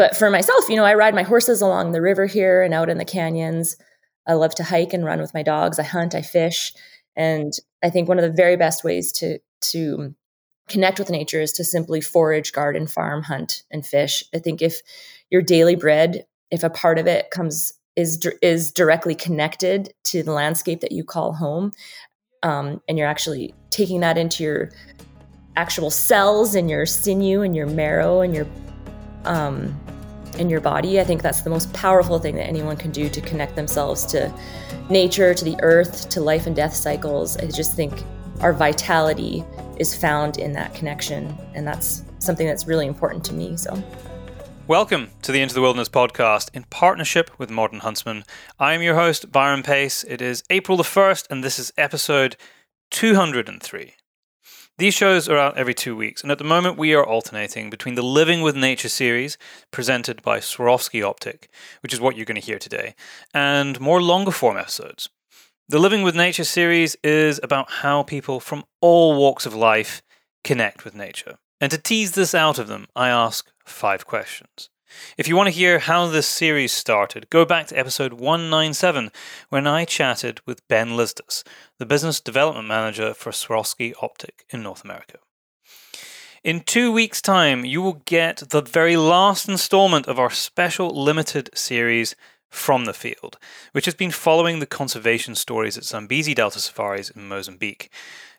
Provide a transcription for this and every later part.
but for myself, you know, I ride my horses along the river here and out in the canyons. I love to hike and run with my dogs. I hunt, I fish, and I think one of the very best ways to to connect with nature is to simply forage, garden, farm, hunt, and fish. I think if your daily bread, if a part of it comes is is directly connected to the landscape that you call home, um, and you're actually taking that into your actual cells and your sinew and your marrow and your um, in your body. I think that's the most powerful thing that anyone can do to connect themselves to nature, to the earth, to life and death cycles. I just think our vitality is found in that connection, and that's something that's really important to me. So. Welcome to the Into the Wilderness podcast in partnership with Modern Huntsman. I am your host, Byron Pace. It is April the 1st, and this is episode 203. These shows are out every two weeks, and at the moment we are alternating between the Living with Nature series, presented by Swarovski Optik, which is what you're going to hear today, and more longer form episodes. The Living with Nature series is about how people from all walks of life connect with nature. And to tease this out of them, I ask five questions. If you want to hear how this series started, go back to episode 197 when I chatted with Ben Lisdus, the business development manager for Swarovski Optik in North America. In two weeks' time, you will get the very last installment of our special limited series from the field, which has been following the conservation stories at Zambezi Delta Safaris in Mozambique.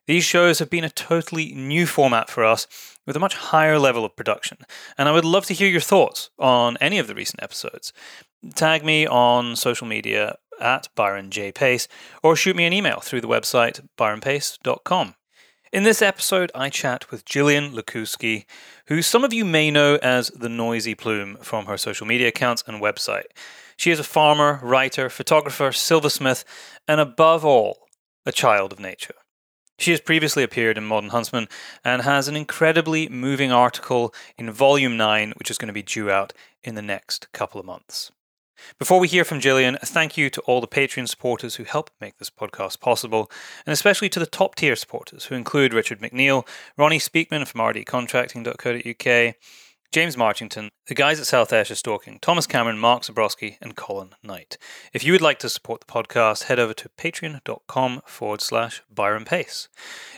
These shows have been a totally new format for us with a much higher level of production, and I would love to hear your thoughts on any of the recent episodes. Tag me on social media at Byron J. Pace or shoot me an email through the website byronpace.com. In this episode, I chat with Jillian Lukiwski, who some of you may know as the Noisy Plume from her social media accounts and website. She is a farmer, writer, photographer, silversmith, and above all, a child of nature. She has previously appeared in Modern Huntsman and has an incredibly moving article in Volume 9, which is going to be due out in the next couple of months. Before we hear from Jillian, a thank you to all the Patreon supporters who help make this podcast possible, and especially to the top tier supporters who include Richard McNeil, Ronnie Speakman from rdcontracting.co.uk, James Marchington, the guys at South Ayrshire Stalking, Thomas Cameron, Mark Zabrowski, and Colin Knight. If you would like to support the podcast, head over to patreon.com forward slash Byron Pace.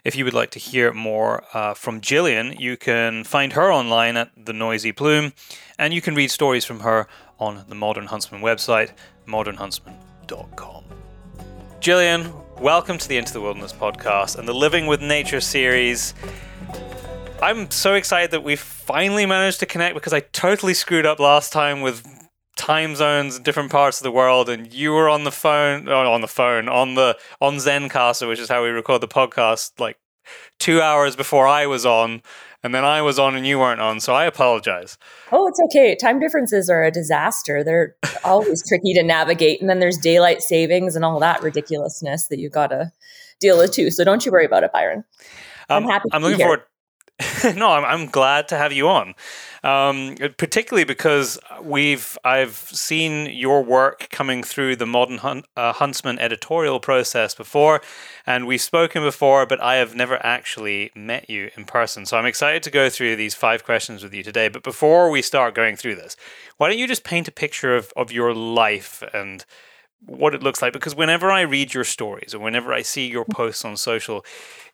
If you would like to hear more uh, from Jillian, you can find her online at The Noisy Plume, and you can read stories from her on the Modern Huntsman website, modernhuntsman.com. Jillian, welcome to the Into the Wilderness podcast and the Living with Nature series. I'm so excited that we finally managed to connect because I totally screwed up last time with time zones and different parts of the world and you were on the phone oh, on the phone on the on Zencastr which is how we record the podcast like 2 hours before I was on and then I was on and you weren't on so I apologize. Oh, it's okay. Time differences are a disaster. They're always tricky to navigate and then there's daylight savings and all that ridiculousness that you got to deal with too. So don't you worry about it, Byron. I'm um, happy. I'm looking forward no, I'm, I'm glad to have you on, um, particularly because we've I've seen your work coming through the Modern Hun- uh, Huntsman editorial process before, and we've spoken before, but I have never actually met you in person. So I'm excited to go through these five questions with you today. But before we start going through this, why don't you just paint a picture of, of your life and what it looks like because whenever I read your stories or whenever I see your posts on social,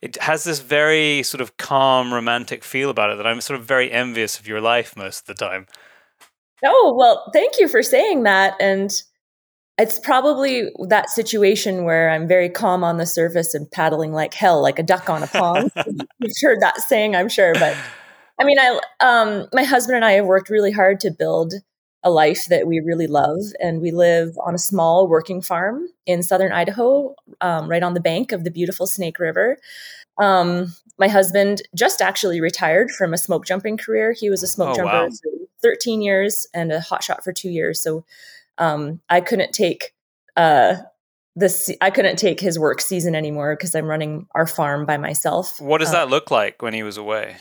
it has this very sort of calm, romantic feel about it that I'm sort of very envious of your life most of the time. Oh, well, thank you for saying that. And it's probably that situation where I'm very calm on the surface and paddling like hell, like a duck on a pond. You've heard that saying, I'm sure. But I mean, I, um, my husband and I have worked really hard to build a life that we really love. And we live on a small working farm in southern Idaho, um, right on the bank of the beautiful Snake River. Um, my husband just actually retired from a smoke jumping career. He was a smoke oh, jumper wow. for 13 years and a hot shot for two years. So um, I couldn't take uh, this. I couldn't take his work season anymore because I'm running our farm by myself. What does uh, that look like when he was away?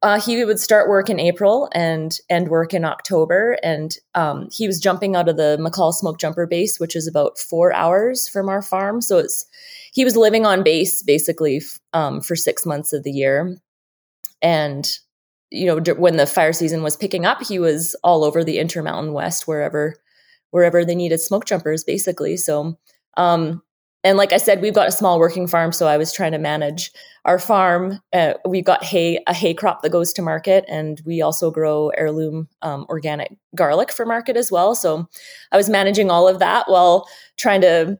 Uh, he would start work in April and end work in October. And um, he was jumping out of the McCall Smoke Jumper base, which is about four hours from our farm. So it's he was living on base basically um, for six months of the year. And you know, when the fire season was picking up, he was all over the Intermountain West, wherever wherever they needed smoke jumpers, basically. So, um, and like I said, we've got a small working farm, so I was trying to manage our farm. Uh, we've got hay, a hay crop that goes to market, and we also grow heirloom um, organic garlic for market as well. So I was managing all of that while trying to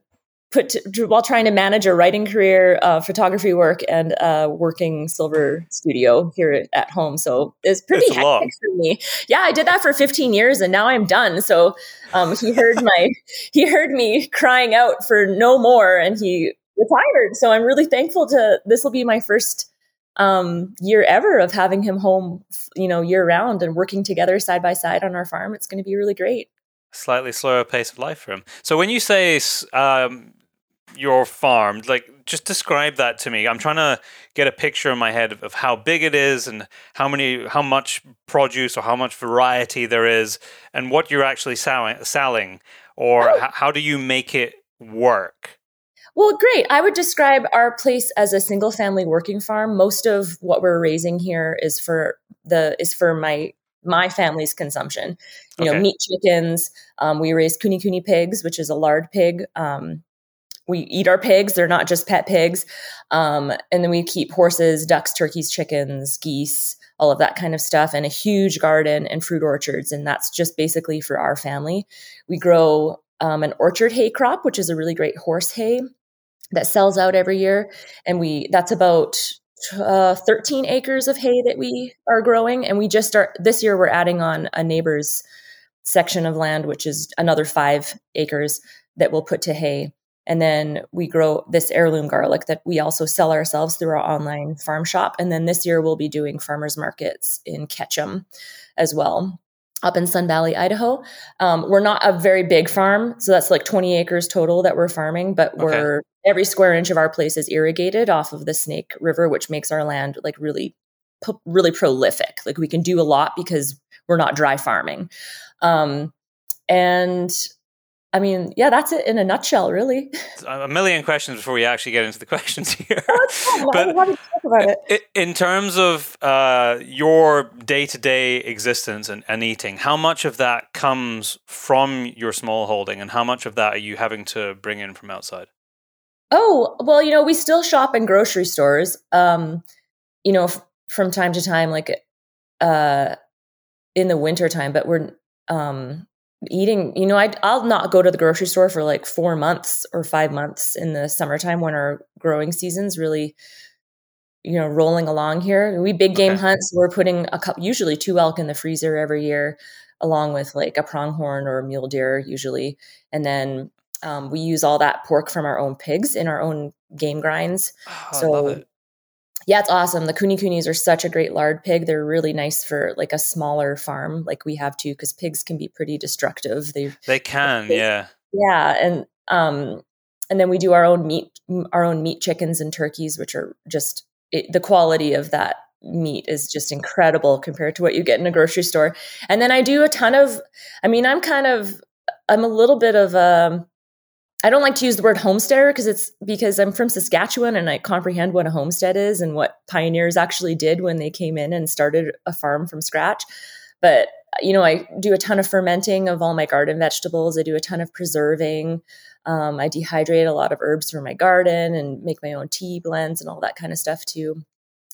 put to, while trying to manage a writing career, uh, photography work, and a working silver studio here at home. So it's pretty it's hectic for me. Yeah, I did that for 15 years, and now I'm done. So um, he heard my he heard me crying out for no more, and he retired. So I'm really thankful to this will be my first um, year ever of having him home, you know, year round and working together side by side on our farm. It's going to be really great slightly slower pace of life for him. So when you say um, your farm like just describe that to me i'm trying to get a picture in my head of, of, how big it is and how many how much produce or how much variety there is and what you're actually selling, selling or oh. how do you make it work well, great. I would describe our place as a single family working farm. Most of what we're raising here is for the is for my my family's consumption. You okay. know, meat chickens. Um, we raise kune kune pigs, which is a lard pig. Um, we eat our pigs they're not just pet pigs um, and then we keep horses ducks turkeys chickens geese all of that kind of stuff and a huge garden and fruit orchards and that's just basically for our family. We grow um, an orchard hay crop which is a really great horse hay that sells out every year and we that's about uh, 13 acres of hay that we are growing and we just start this year we're adding on a neighbor's section of land which is another five acres that we'll put to hay and then we grow this heirloom garlic that we also sell ourselves through our online farm shop. And then this year we'll be doing farmers markets in Ketchum as well up in Sun Valley, Idaho. Um, we're not a very big farm, so that's like 20 acres total that we're farming, but we're every square inch of our place is irrigated off of the Snake River, which makes our land like really, really prolific. Like we can do a lot because we're not dry farming. Um, and I mean, yeah, that's it in a nutshell, really. A million questions before we actually get into the questions here. Oh, but I to talk about it. In terms of uh, your day to day existence and, and eating, how much of that comes from your small holding and how much of that are you having to bring in from outside? Oh, well, you know, we still shop in grocery stores, um, you know, f- from time to time, like uh, in the winter time, but we're, um, eating you know i i'll not go to the grocery store for like four months or five months in the summertime when our growing season's really you know rolling along here. We big game okay. hunts. We're putting a cup usually two elk in the freezer every year along with like a pronghorn or a mule deer usually. And then um, we use all that pork from our own pigs in our own game grinds. Oh, so yeah, it's awesome. The kune kunes are such a great lard pig. They're really nice for like a smaller farm like we have too, because pigs can be pretty destructive. They they can, they, yeah, yeah, and um, and then we do our own meat, our own meat chickens and turkeys, which are just it, the quality of that meat is just incredible compared to what you get in a grocery store. And then I do a ton of, I mean, I'm kind of, I'm a little bit of a I don't like to use the word homesteader because it's because I'm from Saskatchewan and I comprehend what a homestead is and what pioneers actually did when they came in and started a farm from scratch. But you know, I do a ton of fermenting of all my garden vegetables. I do a ton of preserving. Um, I dehydrate a lot of herbs from my garden and make my own tea blends and all that kind of stuff too.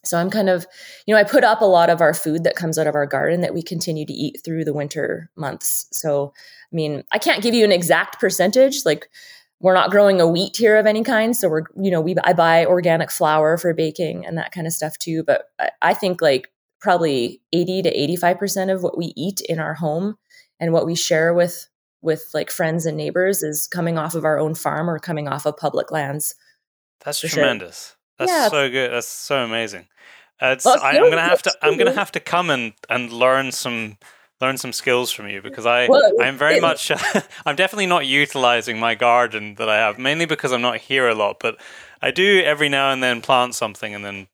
So I'm kind of, you know, I put up a lot of our food that comes out of our garden that we continue to eat through the winter months. So, I mean, I can't give you an exact percentage. Like, we're not growing a wheat here of any kind. So we're, you know, we I buy organic flour for baking and that kind of stuff too. But I, I think like probably 80 to 85 percent of what we eat in our home and what we share with with like friends and neighbors is coming off of our own farm or coming off of public lands. That's tremendous. Sure. That's yeah. so good. That's so amazing. Uh, well, I, am gonna have to. I'm gonna have to come and and learn some learn some skills from you because I well, I'm very it, much I'm definitely not utilizing my garden that I have mainly because I'm not here a lot, but I do every now and then plant something and then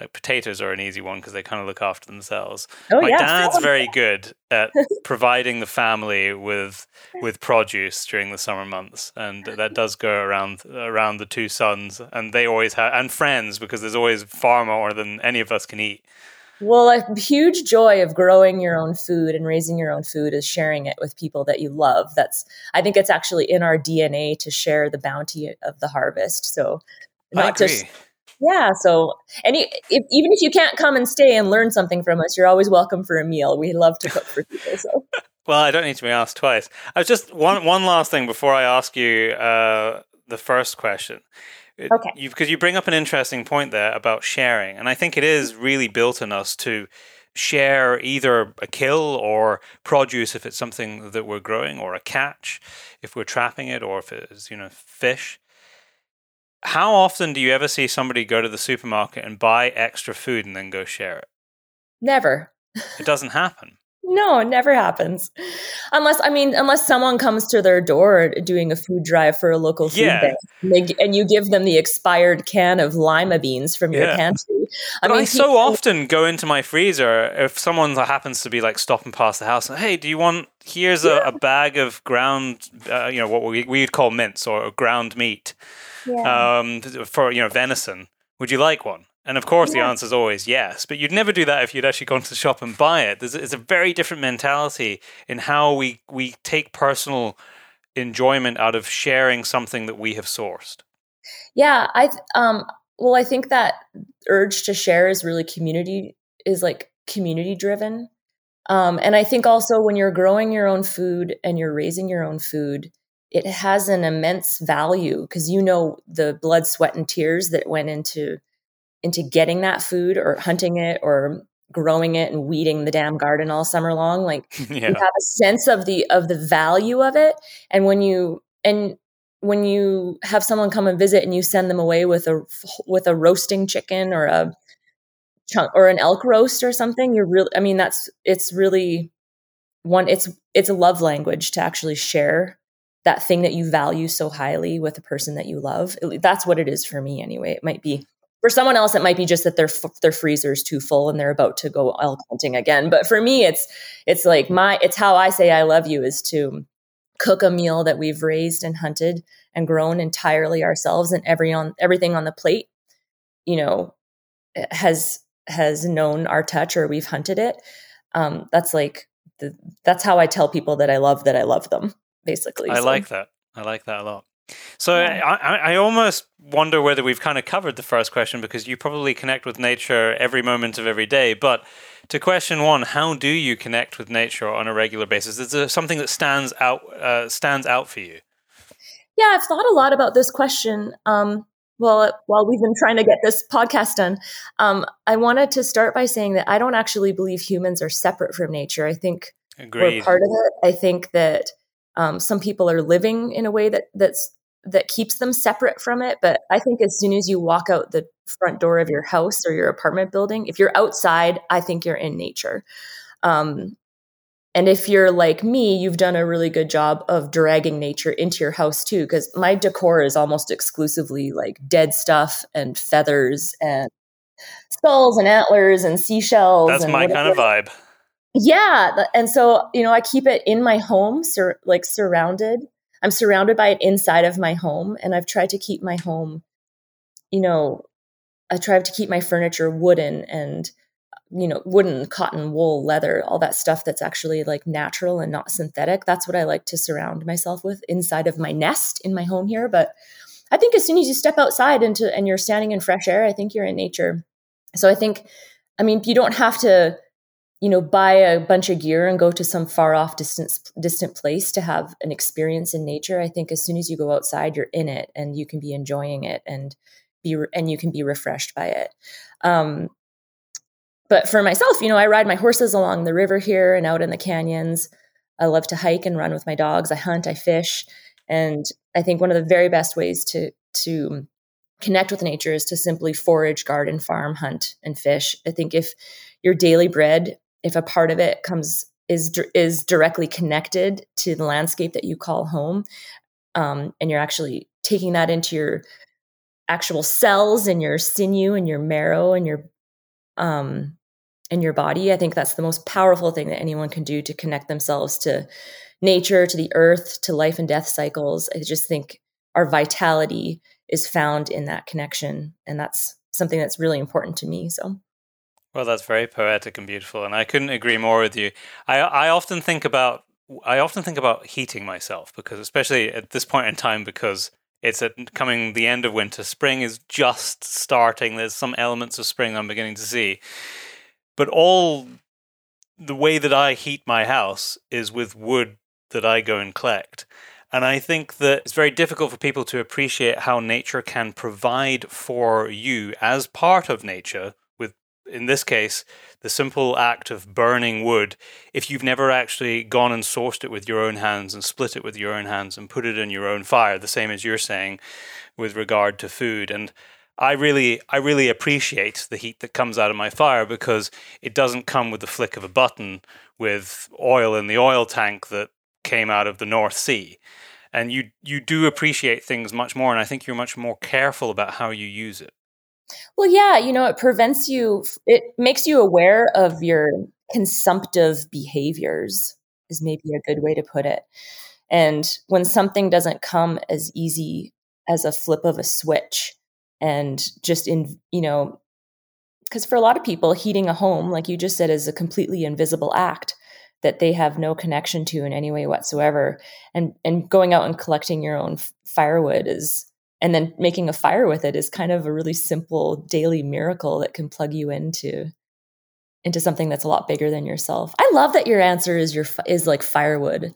like potatoes are an easy one because they kind of look after themselves. Oh, My yeah, dad's very good at providing the family with with produce during the summer months, and that does go around around the two sons, and they always have and friends because there's always far more than any of us can eat. Well, a huge joy of growing your own food and raising your own food is sharing it with people that you love. That's I think it's actually in our DNA to share the bounty of the harvest. So not just yeah. So any if, even if you can't come and stay and learn something from us, you're always welcome for a meal. We love to cook for people. So. well, I don't need to be asked twice. I was just one one last thing before I ask you uh, the first question. Okay. You, because you bring up an interesting point there about sharing, and I think it is really built in us to share either a kill or produce if it's something that we're growing, or a catch if we're trapping it, or if it's you know fish. How often do you ever see somebody go to the supermarket and buy extra food and then go share it? Never. It doesn't happen. No, it never happens. Unless, I mean, unless someone comes to their door doing a food drive for a local food yeah. bank and, they, and, you give them the expired can of lima beans from your yeah. pantry. I but mean, I so people, often go into my freezer if someone happens to be like stopping past the house. Hey, do you want? Here's yeah. a, a, bag of ground, uh, you know, what we we'd call mince or ground meat, um, for you know venison. Would you like one? And of course, yeah. the answer is always yes. But you'd never do that if you'd actually gone to the shop and buy it. There's, it's a very different mentality in how we, we take personal enjoyment out of sharing something that we have sourced. Yeah, I um well, I think that urge to share is really community is like community driven. Um, and I think also when you're growing your own food and you're raising your own food, it has an immense value because you know the blood, sweat, and tears that went into into getting that food or hunting it or growing it and weeding the damn garden all summer long like yeah. you have a sense of the of the value of it and when you and when you have someone come and visit and you send them away with a with a roasting chicken or a chunk or an elk roast or something you're really i mean that's it's really one it's it's a love language to actually share that thing that you value so highly with a person that you love that's what it is for me anyway. It might be for someone else it might be just that their their freezer's too full and they're about to go elk hunting again. But for me it's it's like my it's how i say i love you is to cook a meal that we've raised and hunted and grown entirely ourselves and every on everything on the plate you know has has known our touch or we've hunted it. Um that's like the, that's how i tell people that i love that i love them basically i so. like that i like that a lot so yeah. I, I almost wonder whether we've kind of covered the first question because you probably connect with nature every moment of every day. But to question one, how do you connect with nature on a regular basis? Is there something that stands out uh, stands out for you? Yeah, I've thought a lot about this question. Um, well, while we've been trying to get this podcast done, um, I wanted to start by saying that I don't actually believe humans are separate from nature. I think Agreed. we're part of it. I think that um, some people are living in a way that that's that keeps them separate from it. But I think as soon as you walk out the front door of your house or your apartment building, if you're outside, I think you're in nature. Um, and if you're like me, you've done a really good job of dragging nature into your house too, because my decor is almost exclusively like dead stuff and feathers and skulls and antlers and seashells. That's my whatever. kind of vibe. Yeah, and so you know, I keep it in my home, sur- like surrounded. I'm surrounded by it inside of my home, and I've tried to keep my home, you know, I tried to keep my furniture wooden and you know wooden cotton wool leather all that stuff that's actually like natural and not synthetic. That's what i like to surround myself with inside of my nest in my home here but i think as soon as you step outside into and you're standing in fresh air i think you're in nature. So i think i mean you don't have to you know buy a bunch of gear and go to some far off distant distant place to have an experience in nature i think as soon as you go outside you're in it and you can be enjoying it and be and you can be refreshed by it. Um, but for myself you know i ride my horses along the river here and out in the canyons. I love to hike and run with my dogs. I hunt i fish and i think one of the very best ways to to connect with nature is to simply forage garden farm hunt and fish. I think if your daily bread if a part of it comes is is directly connected to the landscape that you call home um, and you're actually taking that into your actual cells and your sinew and your marrow and your um and your body i think that's the most powerful thing that anyone can do to connect themselves to nature to the earth to life and death cycles. I just think our vitality is found in that connection and that's something that's really important to me so Well, that's very poetic and beautiful, and I couldn't agree more with you. I I often think about I often think about heating myself because, especially at this point in time, because it's at coming the end of winter, spring is just starting. There's some elements of spring I'm beginning to see, but all the way that I heat my house is with wood that I go and collect. And I think that it's very difficult for people to appreciate how nature can provide for you as part of nature in this case, the simple act of burning wood, if you've never actually gone and sourced it with your own hands and split it with your own hands and put it in your own fire, the same as you're saying with regard to food. And I really, I really appreciate the heat that comes out of my fire because it doesn't come with the flick of a button with oil in the oil tank that came out of the North Sea. And you, you do appreciate things much more, and I think you're much more careful about how you use it. Well, yeah, you know, it prevents you, it makes you aware of your consumptive behaviors, is maybe a good way to put it. And when something doesn't come as easy as a flip of a switch and just in, you know, because for a lot of people, heating a home, like you just said, is a completely invisible act that they have no connection to in any way whatsoever. And and going out and collecting your own firewood is and then making a fire with it is kind of a really simple daily miracle that can plug you into into something that's a lot bigger than yourself. I love that your answer is your is like firewood.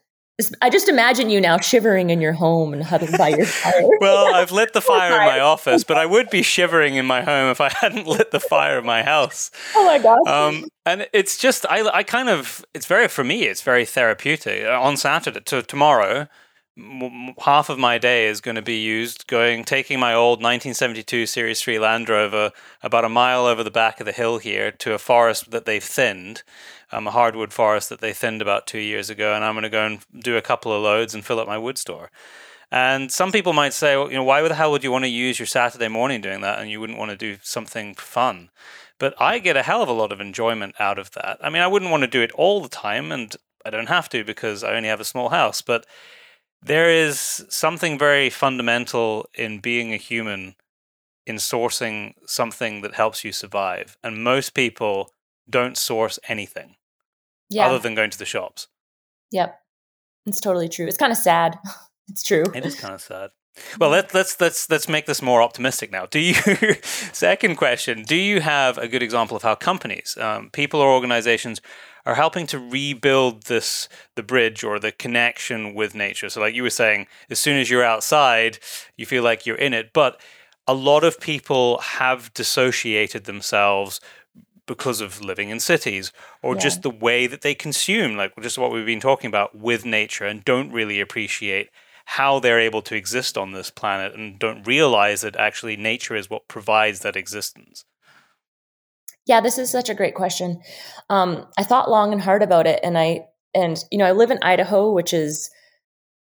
I just imagine you now shivering in your home and huddled by your fire. well, I've lit the fire in my office, but I would be shivering in my home if I hadn't lit the fire in my house. Oh my gosh! Um, and it's just I, I kind of it's very for me it's very therapeutic. On Saturday to tomorrow, half of my day is going to be used going taking my old 1972 Series 3 Land Rover about a mile over the back of the hill here to a forest that they've thinned, um, a hardwood forest that they thinned about two years ago, and I'm going to go and do a couple of loads and fill up my wood store. And some people might say, well, you know, why the hell would you want to use your Saturday morning doing that, and you wouldn't want to do something fun? But I get a hell of a lot of enjoyment out of that. I mean, I wouldn't want to do it all the time, and I don't have to because I only have a small house, but there is something very fundamental in being a human in sourcing something that helps you survive. And most people don't source anything yeah. other than going to the shops. Yep. It's totally true. It's kind of sad. It's true. It is kind of sad. Well, let, let's let's let's make this more optimistic now. Do you? second question: Do you have a good example of how companies, um, people, or organizations are helping to rebuild this the bridge or the connection with nature. So like you were saying, as soon as you're outside, you feel like you're in it. But a lot of people have dissociated themselves because of living in cities or yeah. just the way that they consume, like just what we've been talking about with nature, and don't really appreciate how they're able to exist on this planet and don't realize that actually nature is what provides that existence. Yeah, this is such a great question. Um, I thought long and hard about it, and I and you know I live in Idaho, which is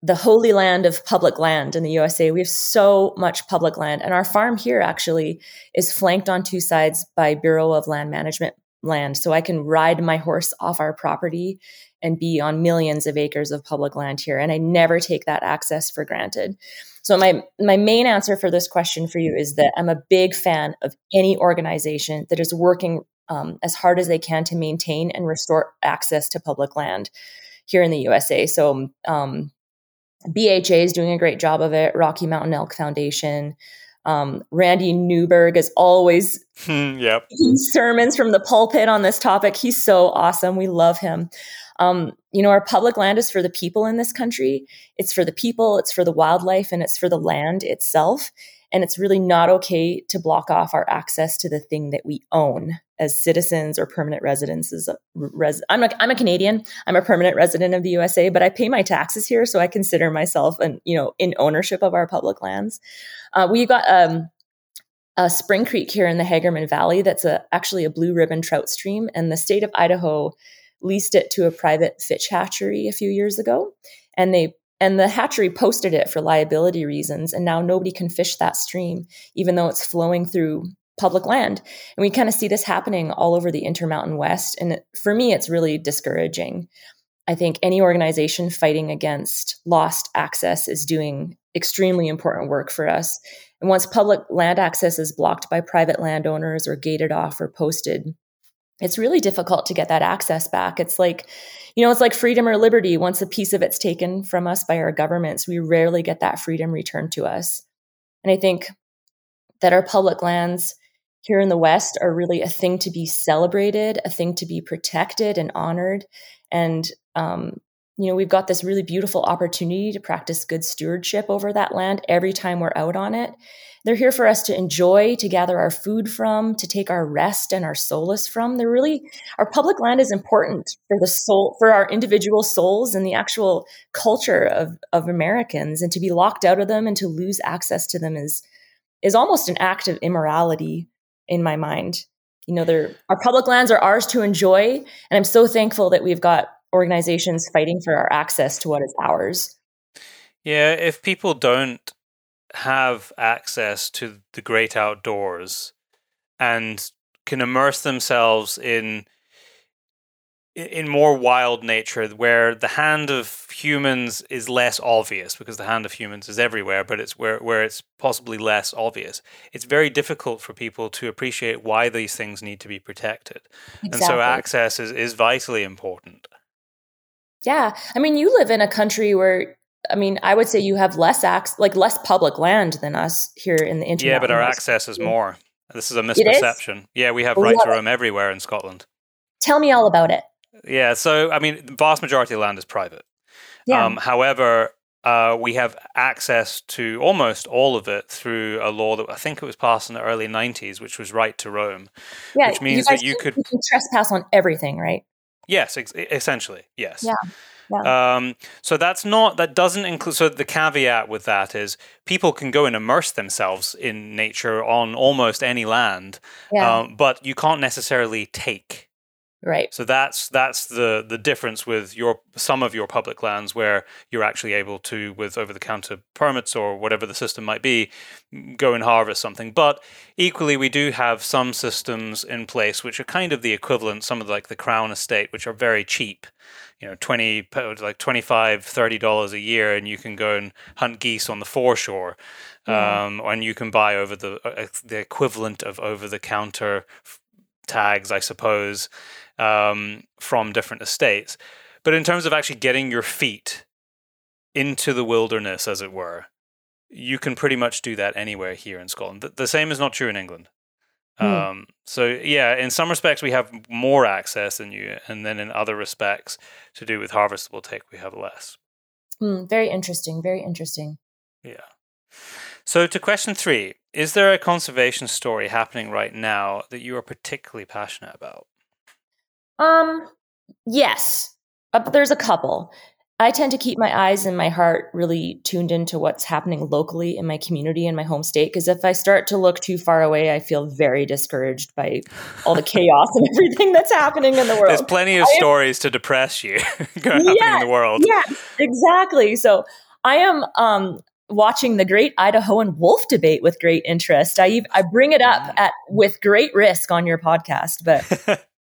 the holy land of public land in the USA. We have so much public land, and our farm here actually is flanked on two sides by Bureau of Land Management land, so I can ride my horse off our property and be on millions of acres of public land here, and I never take that access for granted. So my my main answer for this question for you is that I'm a big fan of any organization that is working um, as hard as they can to maintain and restore access to public land here in the USA. So um, BHA is doing a great job of it. Rocky Mountain Elk Foundation. Um, Randy Newberg is always hmm, yep. sermons from the pulpit on this topic. He's so awesome. We love him. Um, you know, our public land is for the people in this country. It's for the people, it's for the wildlife, and it's for the land itself. And it's really not okay to block off our access to the thing that we own as citizens or permanent residents. A res- I'm, a, I'm a Canadian. I'm a permanent resident of the USA, but I pay my taxes here, so I consider myself, an, you know, in ownership of our public lands. Uh, we've got um, a Spring Creek here in the Hagerman Valley. That's a actually a blue ribbon trout stream, and the state of Idaho leased it to a private fish hatchery a few years ago, and they and the hatchery posted it for liability reasons, and now nobody can fish that stream, even though it's flowing through public land. And we kind of see this happening all over the Intermountain West. And for me, it's really discouraging. I think any organization fighting against lost access is doing extremely important work for us. And once public land access is blocked by private landowners or gated off or posted, it's really difficult to get that access back. It's like, you know, it's like freedom or liberty. Once a piece of it's taken from us by our governments, we rarely get that freedom returned to us. And I think that our public lands here in the West are really a thing to be celebrated, a thing to be protected and honored. And, um, you know, we've got this really beautiful opportunity to practice good stewardship over that land every time we're out on it. They're here for us to enjoy, to gather our food from, to take our rest and our solace from. They're really, our public land is important for the soul, for our individual souls and the actual culture of, of Americans. And to be locked out of them and to lose access to them is, is almost an act of immorality in my mind. You know, our public lands are ours to enjoy. And I'm so thankful that we've got organizations fighting for our access to what is ours. Yeah, if people don't have access to the great outdoors and can immerse themselves in in more wild nature where the hand of humans is less obvious because the hand of humans is everywhere but it's where where it's possibly less obvious. It's very difficult for people to appreciate why these things need to be protected. Exactly. and so access is is vitally important. Yeah. I mean you live in a country where I mean, I would say you have less access, like less public land than us here in the internet. Yeah, but our access is more. This is a misperception. Yeah, we have right to roam everywhere in Scotland. Tell me all about it. Yeah, so I mean, the vast majority of land is private. Yeah. Um, however, uh, we have access to almost all of it through a law that I think it was passed in the early 90s, which was right to roam. Yeah, which means that you could you trespass on everything, right? Yes, ex- essentially, yes. Yeah. Um, so that's not that doesn't include. So the caveat with that is people can go and immerse themselves in nature on almost any land, yeah. um, but you can't necessarily take. Right. So that's that's the the difference with your some of your public lands where you're actually able to with over the counter permits or whatever the system might be go and harvest something. But equally we do have some systems in place which are kind of the equivalent some of like the crown estate which are very cheap you know 20 like 25 30 dollars a year and you can go and hunt geese on the foreshore um, and you can buy over the uh, the equivalent of over the counter tags i suppose um, from different estates but in terms of actually getting your feet into the wilderness as it were you can pretty much do that anywhere here in scotland the, the same is not true in england Hmm. Um, so yeah, in some respects we have more access than you, and then in other respects, to do with harvestable take, we have less. Hmm, very interesting. Very interesting. Yeah. So to question three, is there a conservation story happening right now that you are particularly passionate about? Um, yes, uh, there's a couple. I tend to keep my eyes and my heart really tuned into what's happening locally in my community in my home state. Because if I start to look too far away, I feel very discouraged by all the chaos and everything that's happening in the world. There's plenty of I stories am, to depress you happening yeah, in the world. Yeah, exactly. So I am um, watching the great Idahoan wolf debate with great interest. I I bring it up at with great risk on your podcast, but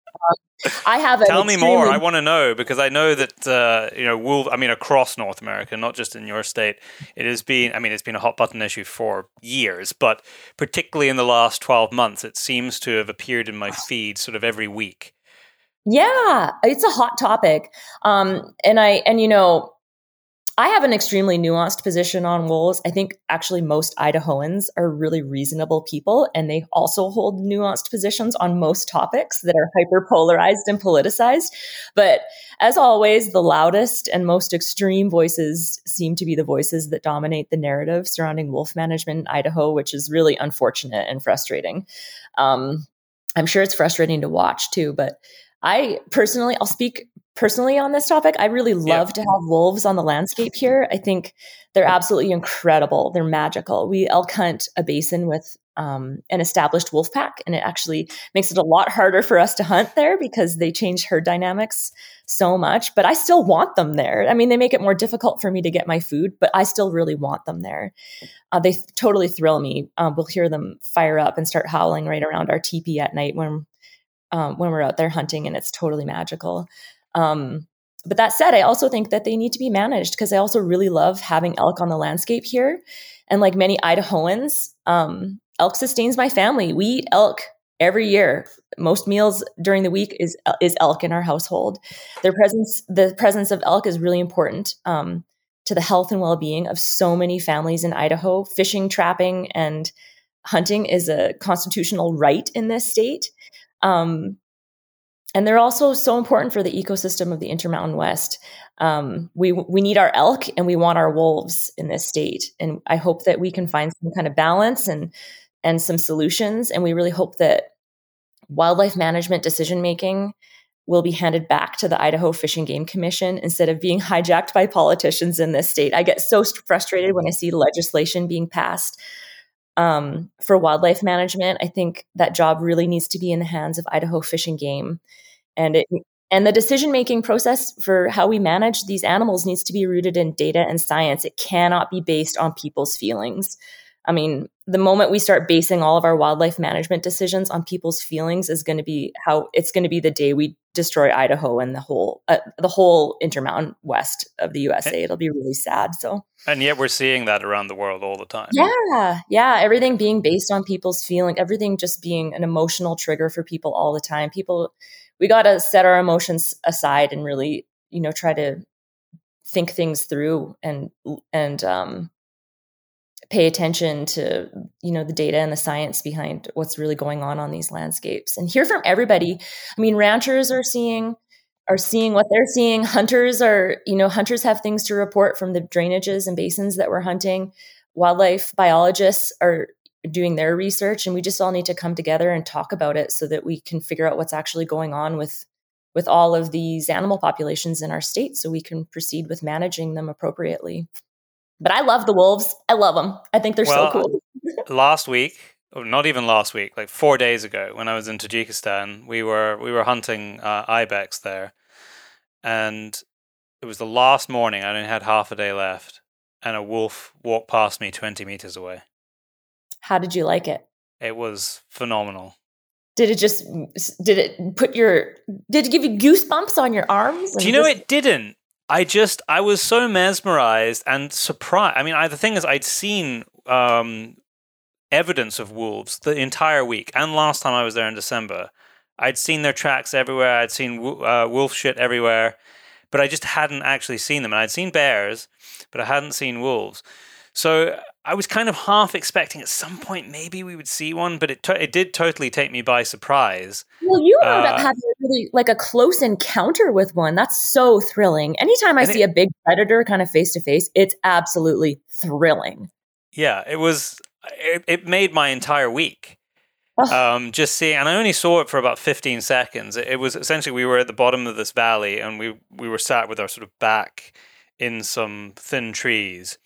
I have. Tell me more. I want to know because I know that uh, you know wolf. I mean, across North America, not just in your state, it has been. I mean, it's been a hot button issue for years, but particularly in the last twelve months, it seems to have appeared in my feed sort of every week. Yeah, it's a hot topic, um, and I and you know I have an extremely nuanced position on wolves. I think actually most Idahoans are really reasonable people, and they also hold nuanced positions on most topics that are hyper polarized and politicized. But as always, the loudest and most extreme voices seem to be the voices that dominate the narrative surrounding wolf management in Idaho, which is really unfortunate and frustrating. Um, I'm sure it's frustrating to watch too, but I personally, I'll speak personally on this topic. I really love yeah. to have wolves on the landscape here. I think they're absolutely incredible. They're magical. We elk hunt a basin with um, an established wolf pack, and it actually makes it a lot harder for us to hunt there because they change herd dynamics so much. But I still want them there. I mean, they make it more difficult for me to get my food, but I still really want them there. Uh, they th- totally thrill me. Um, we'll hear them fire up and start howling right around our teepee at night when um, when we're out there hunting, and it's totally magical. Um, but that said, I also think that they need to be managed because I also really love having elk on the landscape here. And like many Idahoans, um, elk sustains my family. We eat elk every year. Most meals during the week is is elk in our household. Their presence, the presence of elk, is really important um, to the health and well being of so many families in Idaho. Fishing, trapping, and hunting is a constitutional right in this state. Um, and they're also so important for the ecosystem of the Intermountain West. Um, we we need our elk and we want our wolves in this state, and I hope that we can find some kind of balance and and some solutions. And we really hope that wildlife management decision making will be handed back to the Idaho Fish and Game Commission instead of being hijacked by politicians in this state. I get so frustrated when I see legislation being passed um, for wildlife management. I think that job really needs to be in the hands of Idaho Fish and Game, and it and the decision making process for how we manage these animals needs to be rooted in data and science. It cannot be based on people's feelings. I mean, the moment we start basing all of our wildlife management decisions on people's feelings is going to be how it's going to be the day we destroy Idaho and the whole uh, the whole intermountain west of the USA. It'll be really sad. So, and yet we're seeing that around the world all the time. Yeah, yeah. Everything being based on people's feeling, everything just being an emotional trigger for people all the time. People, we got to set our emotions aside and really, you know, try to think things through and and um pay attention to you know the data and the science behind what's really going on on these landscapes and hear from everybody. I mean ranchers are seeing are seeing what they're seeing. Hunters are you know hunters have things to report from the drainages and basins that we're hunting. Wildlife biologists are doing their research and we just all need to come together and talk about it so that we can figure out what's actually going on with with all of these animal populations in our state so we can proceed with managing them appropriately but I love the wolves. I love them. I think they're well, so cool. last week, or not even last week, like four days ago, when I was in Tajikistan, we were we were hunting uh, ibex there, and it was the last morning. I only had half a day left, and a wolf walked past me twenty meters away. How did you like it? It was phenomenal. Did it just did it put your did it give you goosebumps on your arms? Do you know just... it didn't? I just I was so mesmerized and surprised. I mean, I, the thing is, I'd seen um, evidence of wolves the entire week, and last time I was there in December, I'd seen their tracks everywhere. I'd seen uh, wolf shit everywhere, but I just hadn't actually seen them. And I'd seen bears, but I hadn't seen wolves. So I was kind of half expecting at some point maybe we would see one, but it to- it did totally take me by surprise. Well, you ended uh, up having really like a close encounter with one. That's so thrilling. Anytime I see it, a big predator kind of face to face, it's absolutely thrilling. Yeah, it was. It, it made my entire week. Um, just seeing, and I only saw it for about 15 seconds. It, it was essentially we were at the bottom of this valley, and we we were sat with our sort of back in some thin trees,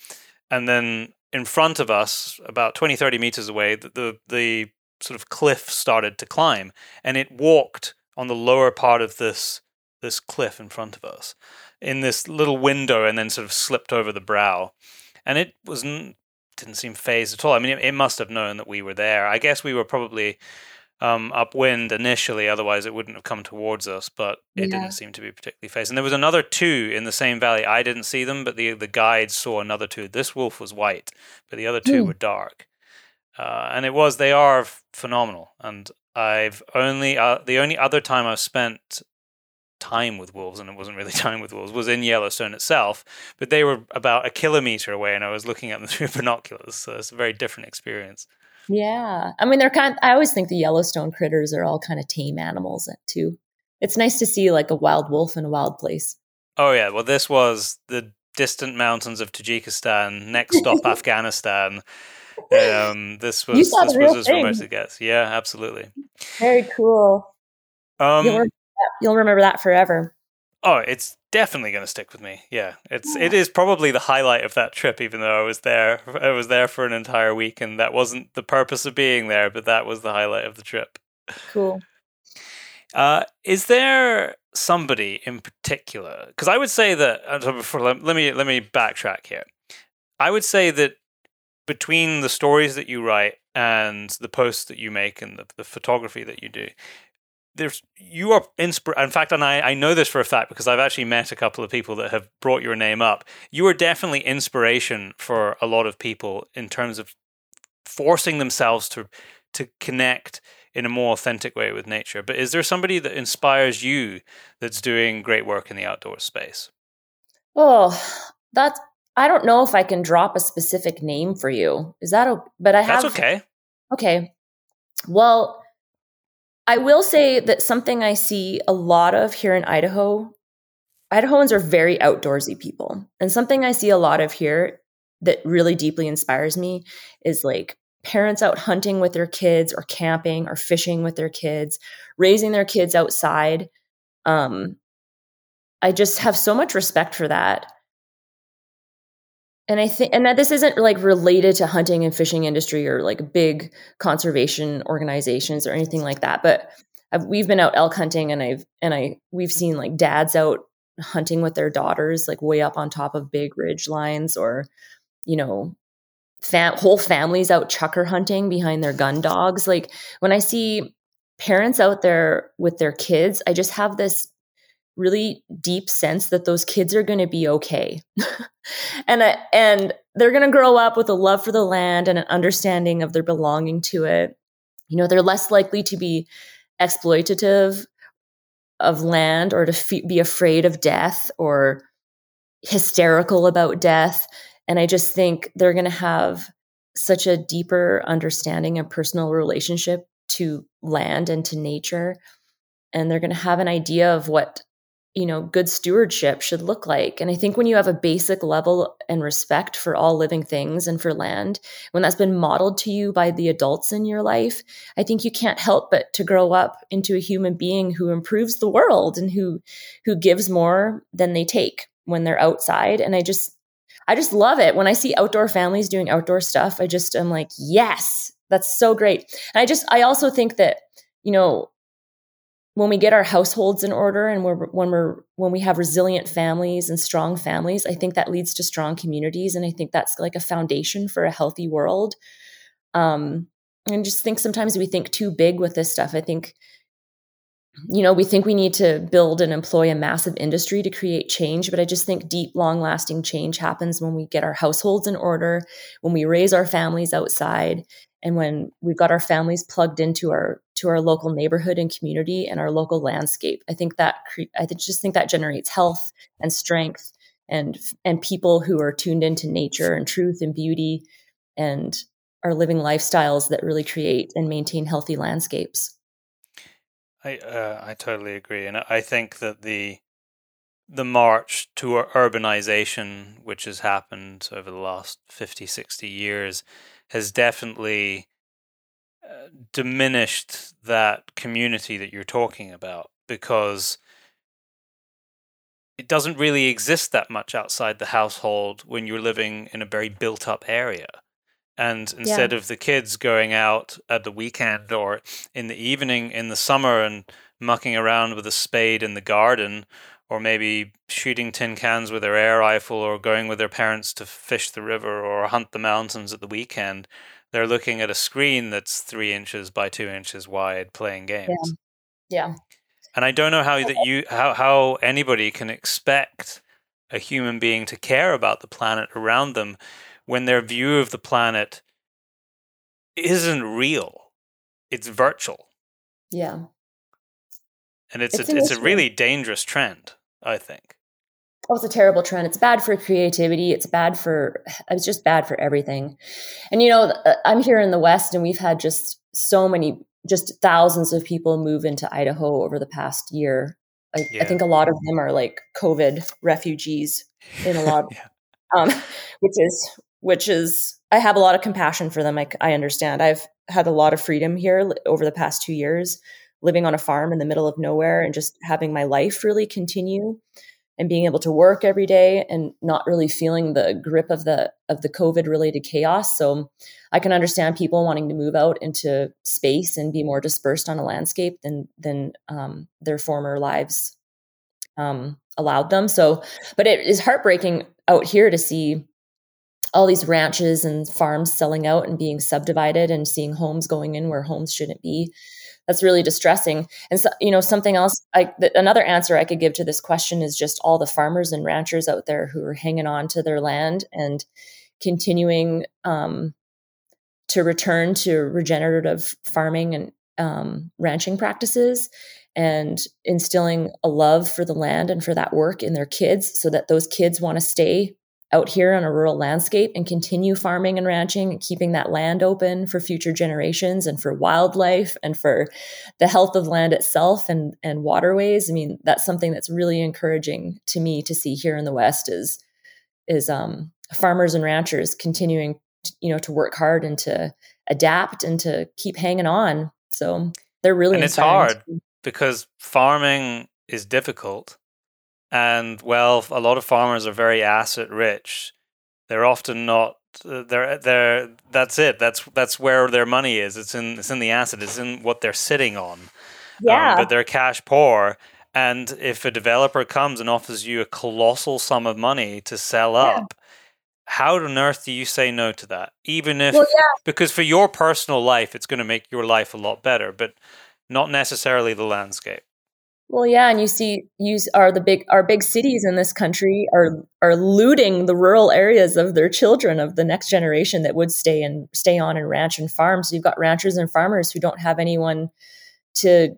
and then in front of us, about 20, 30 meters away, the, the, the sort of cliff started to climb, and it walked on the lower part of this this cliff in front of us in this little window, and then sort of slipped over the brow, and it was didn't seem phased at all. I mean, it, it must have known that we were there. I guess we were probably um, upwind initially, otherwise it wouldn't have come towards us. But it yeah. didn't seem to be particularly phased. And there was another two in the same valley. I didn't see them, but the the guides saw another two. This wolf was white, but the other two mm. were dark. Uh, and it was they are phenomenal. And I've only uh, the only other time I've spent time with wolves, and it wasn't really time with wolves, was in Yellowstone itself. But they were about a kilometer away, and I was looking at them through binoculars. So it's a very different experience. Yeah. I mean, they're kind of, I always think the Yellowstone critters are all kind of tame animals too. It's nice to see like a wild wolf in a wild place. Oh, yeah. Well, this was the distant mountains of Tajikistan, next stop Afghanistan. Um, this was this was as remote as it gets. Yeah, absolutely. Very cool. Um, you'll, remember you'll remember that forever. Oh, it's definitely going to stick with me. Yeah, it's yeah. it is probably the highlight of that trip. Even though I was there, I was there for an entire week, and that wasn't the purpose of being there, but that was the highlight of the trip. Cool. Uh, is there somebody in particular? Because I would say that. Uh, before, let, let me let me backtrack here. I would say that between the stories that you write and the posts that you make and the, the photography that you do, there's you are inspir- in fact and I, I know this for a fact because I've actually met a couple of people that have brought your name up you are definitely inspiration for a lot of people in terms of forcing themselves to to connect in a more authentic way with nature. But is there somebody that inspires you that's doing great work in the outdoor space? Oh, that's I don't know if I can drop a specific name for you. Is that a, but I have That's okay. Okay. Well, I will say that something I see a lot of here in Idaho, Idahoans are very outdoorsy people. And something I see a lot of here that really deeply inspires me is like parents out hunting with their kids or camping or fishing with their kids, raising their kids outside. Um, I just have so much respect for that. And I think, and that this isn't like related to hunting and fishing industry or like big conservation organizations or anything like that. But I've, we've been out elk hunting, and I've and I we've seen like dads out hunting with their daughters, like way up on top of big ridge lines, or you know, fam- whole families out chukar hunting behind their gun dogs. Like when I see parents out there with their kids, I just have this really deep sense that those kids are going to be okay. and and they're going to grow up with a love for the land and an understanding of their belonging to it. You know, they're less likely to be exploitative of land or to be afraid of death or hysterical about death. And I just think they're going to have such a deeper understanding and personal relationship to land and to nature. And they're going to have an idea of what you know good stewardship should look like. And i think when you have a basic level and respect for all living things and for land when that's been modeled to you by the adults in your life i think you can't help but to grow up into a human being who improves the world and who who gives more than they take when they're outside. And i just i just love it. When i see outdoor families doing outdoor stuff i just am like yes that's so great. And i just i also think that you know when we get our households in order and we're, when we're when we have resilient families and strong families i think that leads to strong communities and i think that's like a foundation for a healthy world. Um and just think sometimes we think too big with this stuff. I think you know we think we need to build and employ a massive industry to create change but i just think deep long lasting change happens when we get our households in order when we raise our families outside and when we've got our families plugged into our to our local neighborhood and community and our local landscape i think that cre- i just think that generates health and strength and and people who are tuned into nature and truth and beauty and are living lifestyles that really create and maintain healthy landscapes. I uh, i totally agree. And i think that the the march to urbanization which has happened over the last 50 60 years has definitely uh, diminished that community that you're talking about because it doesn't really exist that much outside the household when you're living in a very built up area. And instead yeah. of the kids going out at the weekend or in the evening in the summer and mucking around with a spade in the garden, or maybe shooting tin cans with their air rifle, or going with their parents to fish the river or hunt the mountains at the weekend, they're looking at a screen that's three inches by two inches wide playing games. Yeah. yeah. And I don't know how that you how how anybody can expect a human being to care about the planet around them when their view of the planet isn't real. It's virtual. Yeah. And it's, it's a, it's a really dangerous trend, I think. Oh, it's a terrible trend. It's bad for creativity. It's bad for, it's just bad for everything. And, you know, uh, I'm here in the West and we've had just so many, just thousands of people move into Idaho over the past year. I, yeah. I think a lot of them are like COVID refugees in a lot, yeah. um, which is, which is, I have a lot of compassion for them. I, I understand. I've had a lot of freedom here over the past two years, living on a farm in the middle of nowhere and just having my life really continue and being able to work every day and not really feeling the grip of the of the covid related chaos. So i can understand people wanting to move out into space and be more dispersed on a landscape than than um, their former lives um, allowed them. So but it is heartbreaking out here to see all these ranches and farms selling out and being subdivided and seeing homes going in where homes shouldn't be that's really distressing. And so, you know, something else, I, th- another answer I could give to this question is just all the farmers and ranchers out there who are hanging on to their land and continuing um, to return to regenerative farming and um, ranching practices and instilling a love for the land and for that work in their kids so that those kids want to stay out here on a rural landscape and continue farming and ranching and keeping that land open for future generations and for wildlife and for the health of land itself and, and waterways. I mean, that's something that's really encouraging to me to see here in the West is, is um, farmers and ranchers continuing, to, you know, to work hard and to adapt and to keep hanging on. So they're really, and it's hard because farming is difficult and well, a lot of farmers are very asset rich. They're often not. Uh, they're they're. That's it. That's that's where their money is. It's in it's in the asset. It's in what they're sitting on. Um, yeah. Um, but they're cash poor. And if a developer comes and offers you a colossal sum of money to sell up, yeah. how on earth do you say no to that? Even if, well, yeah. because for your personal life, it's going to make your life a lot better, but not necessarily the landscape. Well, yeah, and you see, use are the big our big cities in this country are are looting the rural areas of their children of the next generation that would stay and stay on and ranch and farm. So you've got ranchers and farmers who don't have anyone to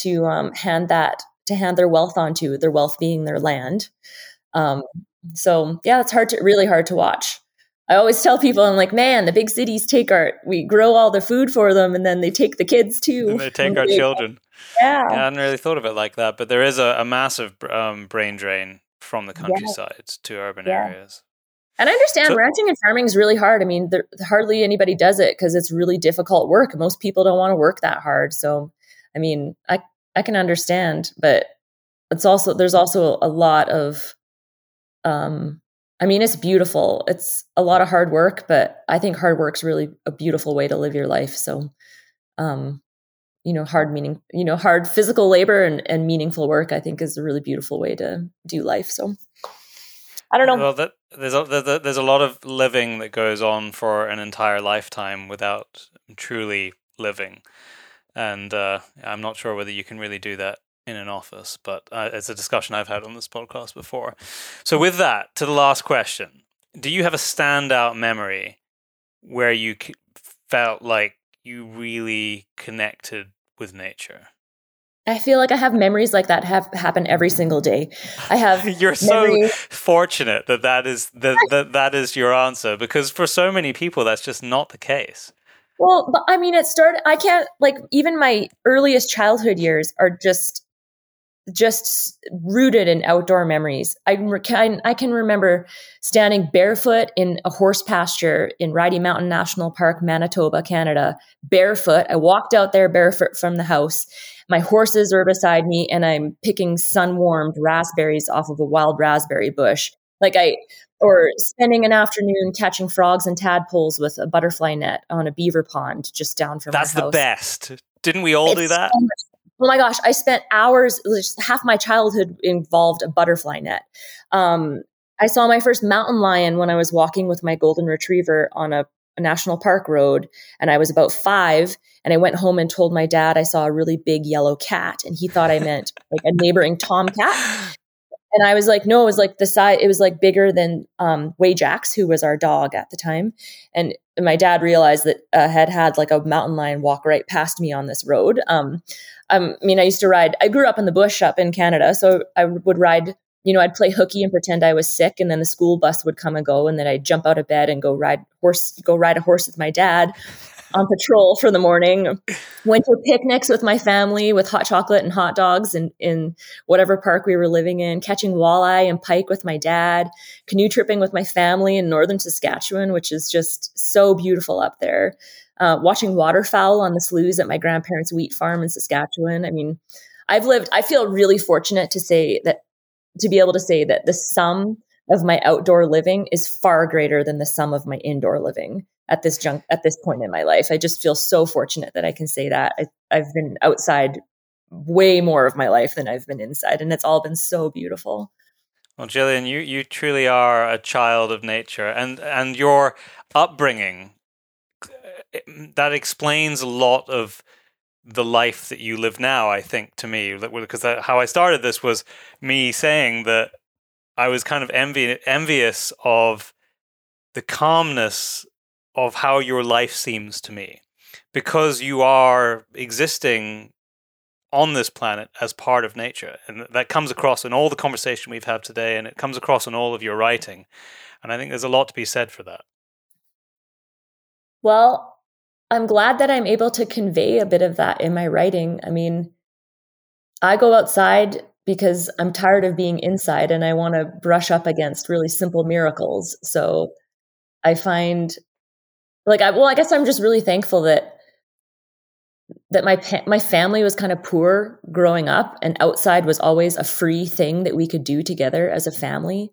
to um, hand that to hand their wealth onto. Their wealth being their land. Um, so yeah, it's hard to really hard to watch. I always tell people, I'm like, man, the big cities take our, we grow all the food for them, and then they take the kids too. And they take our children. Yeah. yeah. I hadn't really thought of it like that, but there is a, a massive um, brain drain from the countryside yeah. to urban yeah. areas. And I understand so, ranching and farming is really hard. I mean, there, hardly anybody does it because it's really difficult work. Most people don't want to work that hard. So, I mean, I I can understand, but it's also there's also a lot of, um, I mean, it's beautiful. It's a lot of hard work, but I think hard work's really a beautiful way to live your life. So, um, you know hard meaning you know hard physical labor and, and meaningful work i think is a really beautiful way to do life so. I don't know. Well that, there's a there's a lot of living that goes on for an entire lifetime without truly living. And uh, i'm not sure whether you can really do that in an office but uh, it's a discussion i've had on this podcast before. So with that to the last question. Do you have a standout memory where you felt like you really connected with nature? I feel like I have memories like that have happen every single day. I have. You're so fortunate that that is that, that that is your answer because for so many people that's just not the case. Well, but I mean, it started. I can't like even my earliest childhood years are just just rooted in outdoor memories. I can I can remember standing barefoot in a horse pasture in Riding Mountain National Park, Manitoba, Canada, barefoot. I walked out there barefoot from the house. My horses are beside me and I'm picking sun-warmed raspberries off of a wild raspberry bush. Like I or spending an afternoon catching frogs and tadpoles with a butterfly net on a beaver pond just down from That's the best. Didn't we all it's do that? So oh my gosh, I spent hours, half my childhood involved a butterfly net. Um, I saw my first mountain lion when I was walking with my golden retriever on a, a, national park road, and I was about five. And I went home and told my dad I saw a really big yellow cat, and he thought I meant like a neighboring tomcat. And I was like, no, it was like the size, it was like bigger than um, Wajax, who was our dog at the time. And my dad realized that uh, had had like a mountain lion walk right past me on this road. Um, um, I mean, I used to ride, I grew up in the bush up in Canada. So I would ride, you know, I'd play hooky and pretend I was sick. And then the school bus would come and go. And then I'd jump out of bed and go ride horse, go ride a horse with my dad on patrol for the morning. Went to picnics with my family with hot chocolate and hot dogs in, in whatever park we were living in, catching walleye and pike with my dad, canoe tripping with my family in northern Saskatchewan, which is just so beautiful up there. Uh, watching waterfowl on the sloughs at my grandparents' wheat farm in Saskatchewan. I mean, I've lived, I feel really fortunate to say that, to be able to say that the sum of my outdoor living is far greater than the sum of my indoor living at this junk at this point in my life. I just feel so fortunate that I can say that. I, I've been outside way more of my life than I've been inside, and it's all been so beautiful. Well, Jillian, you you truly are a child of nature, and and your upbringing that explains a lot of the life that you live now. I think to me, because uh, how I started this was me saying that I was kind of envy, envious of the calmness of how your life seems to me. because you are existing on this planet as part of nature. And that comes across in all the conversation we've had today, and it comes across in all of your writing. And I think there's a lot to be said for that. Well, I'm glad that I'm able to convey a bit of that in my writing. I mean, I go outside because I'm tired of being inside and I want to brush up against really simple miracles. So I find like I well I guess I'm just really thankful that that my my family was kind of poor growing up and outside was always a free thing that we could do together as a family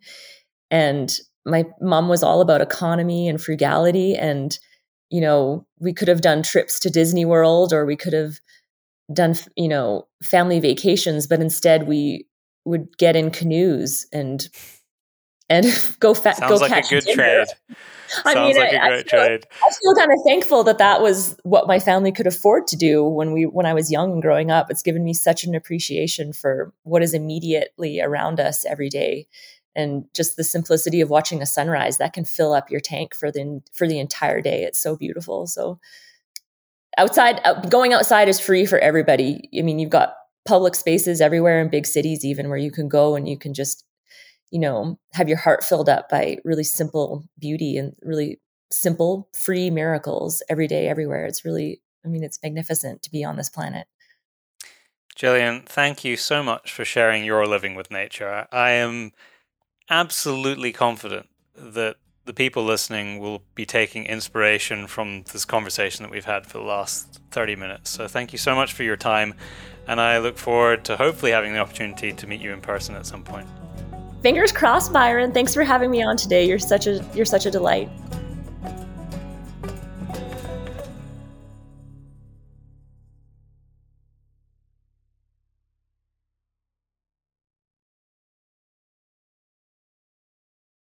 and my mom was all about economy and frugality and you know we could have done trips to Disney World or we could have done you know family vacations but instead we would get in canoes and and go fa- Sounds go like catch a good dinner. trade. I Sounds mean, like I, a I great feel, trade. I feel kind of thankful that that was what my family could afford to do when we when I was young and growing up. It's given me such an appreciation for what is immediately around us every day, and just the simplicity of watching a sunrise that can fill up your tank for the for the entire day. It's so beautiful. So outside, uh, going outside is free for everybody. I mean, you've got public spaces everywhere in big cities, even where you can go and you can just you know, have your heart filled up by really simple beauty and really simple, free miracles every day, everywhere. It's really, I mean, it's magnificent to be on this planet. Jillian, thank you so much for sharing your living with nature. I am absolutely confident that the people listening will be taking inspiration from this conversation that we've had for the last 30 minutes. So thank you so much for your time. And I look forward to hopefully having the opportunity to meet you in person at some point. Fingers crossed, Byron. Thanks for having me on today. You're such a you're such a delight.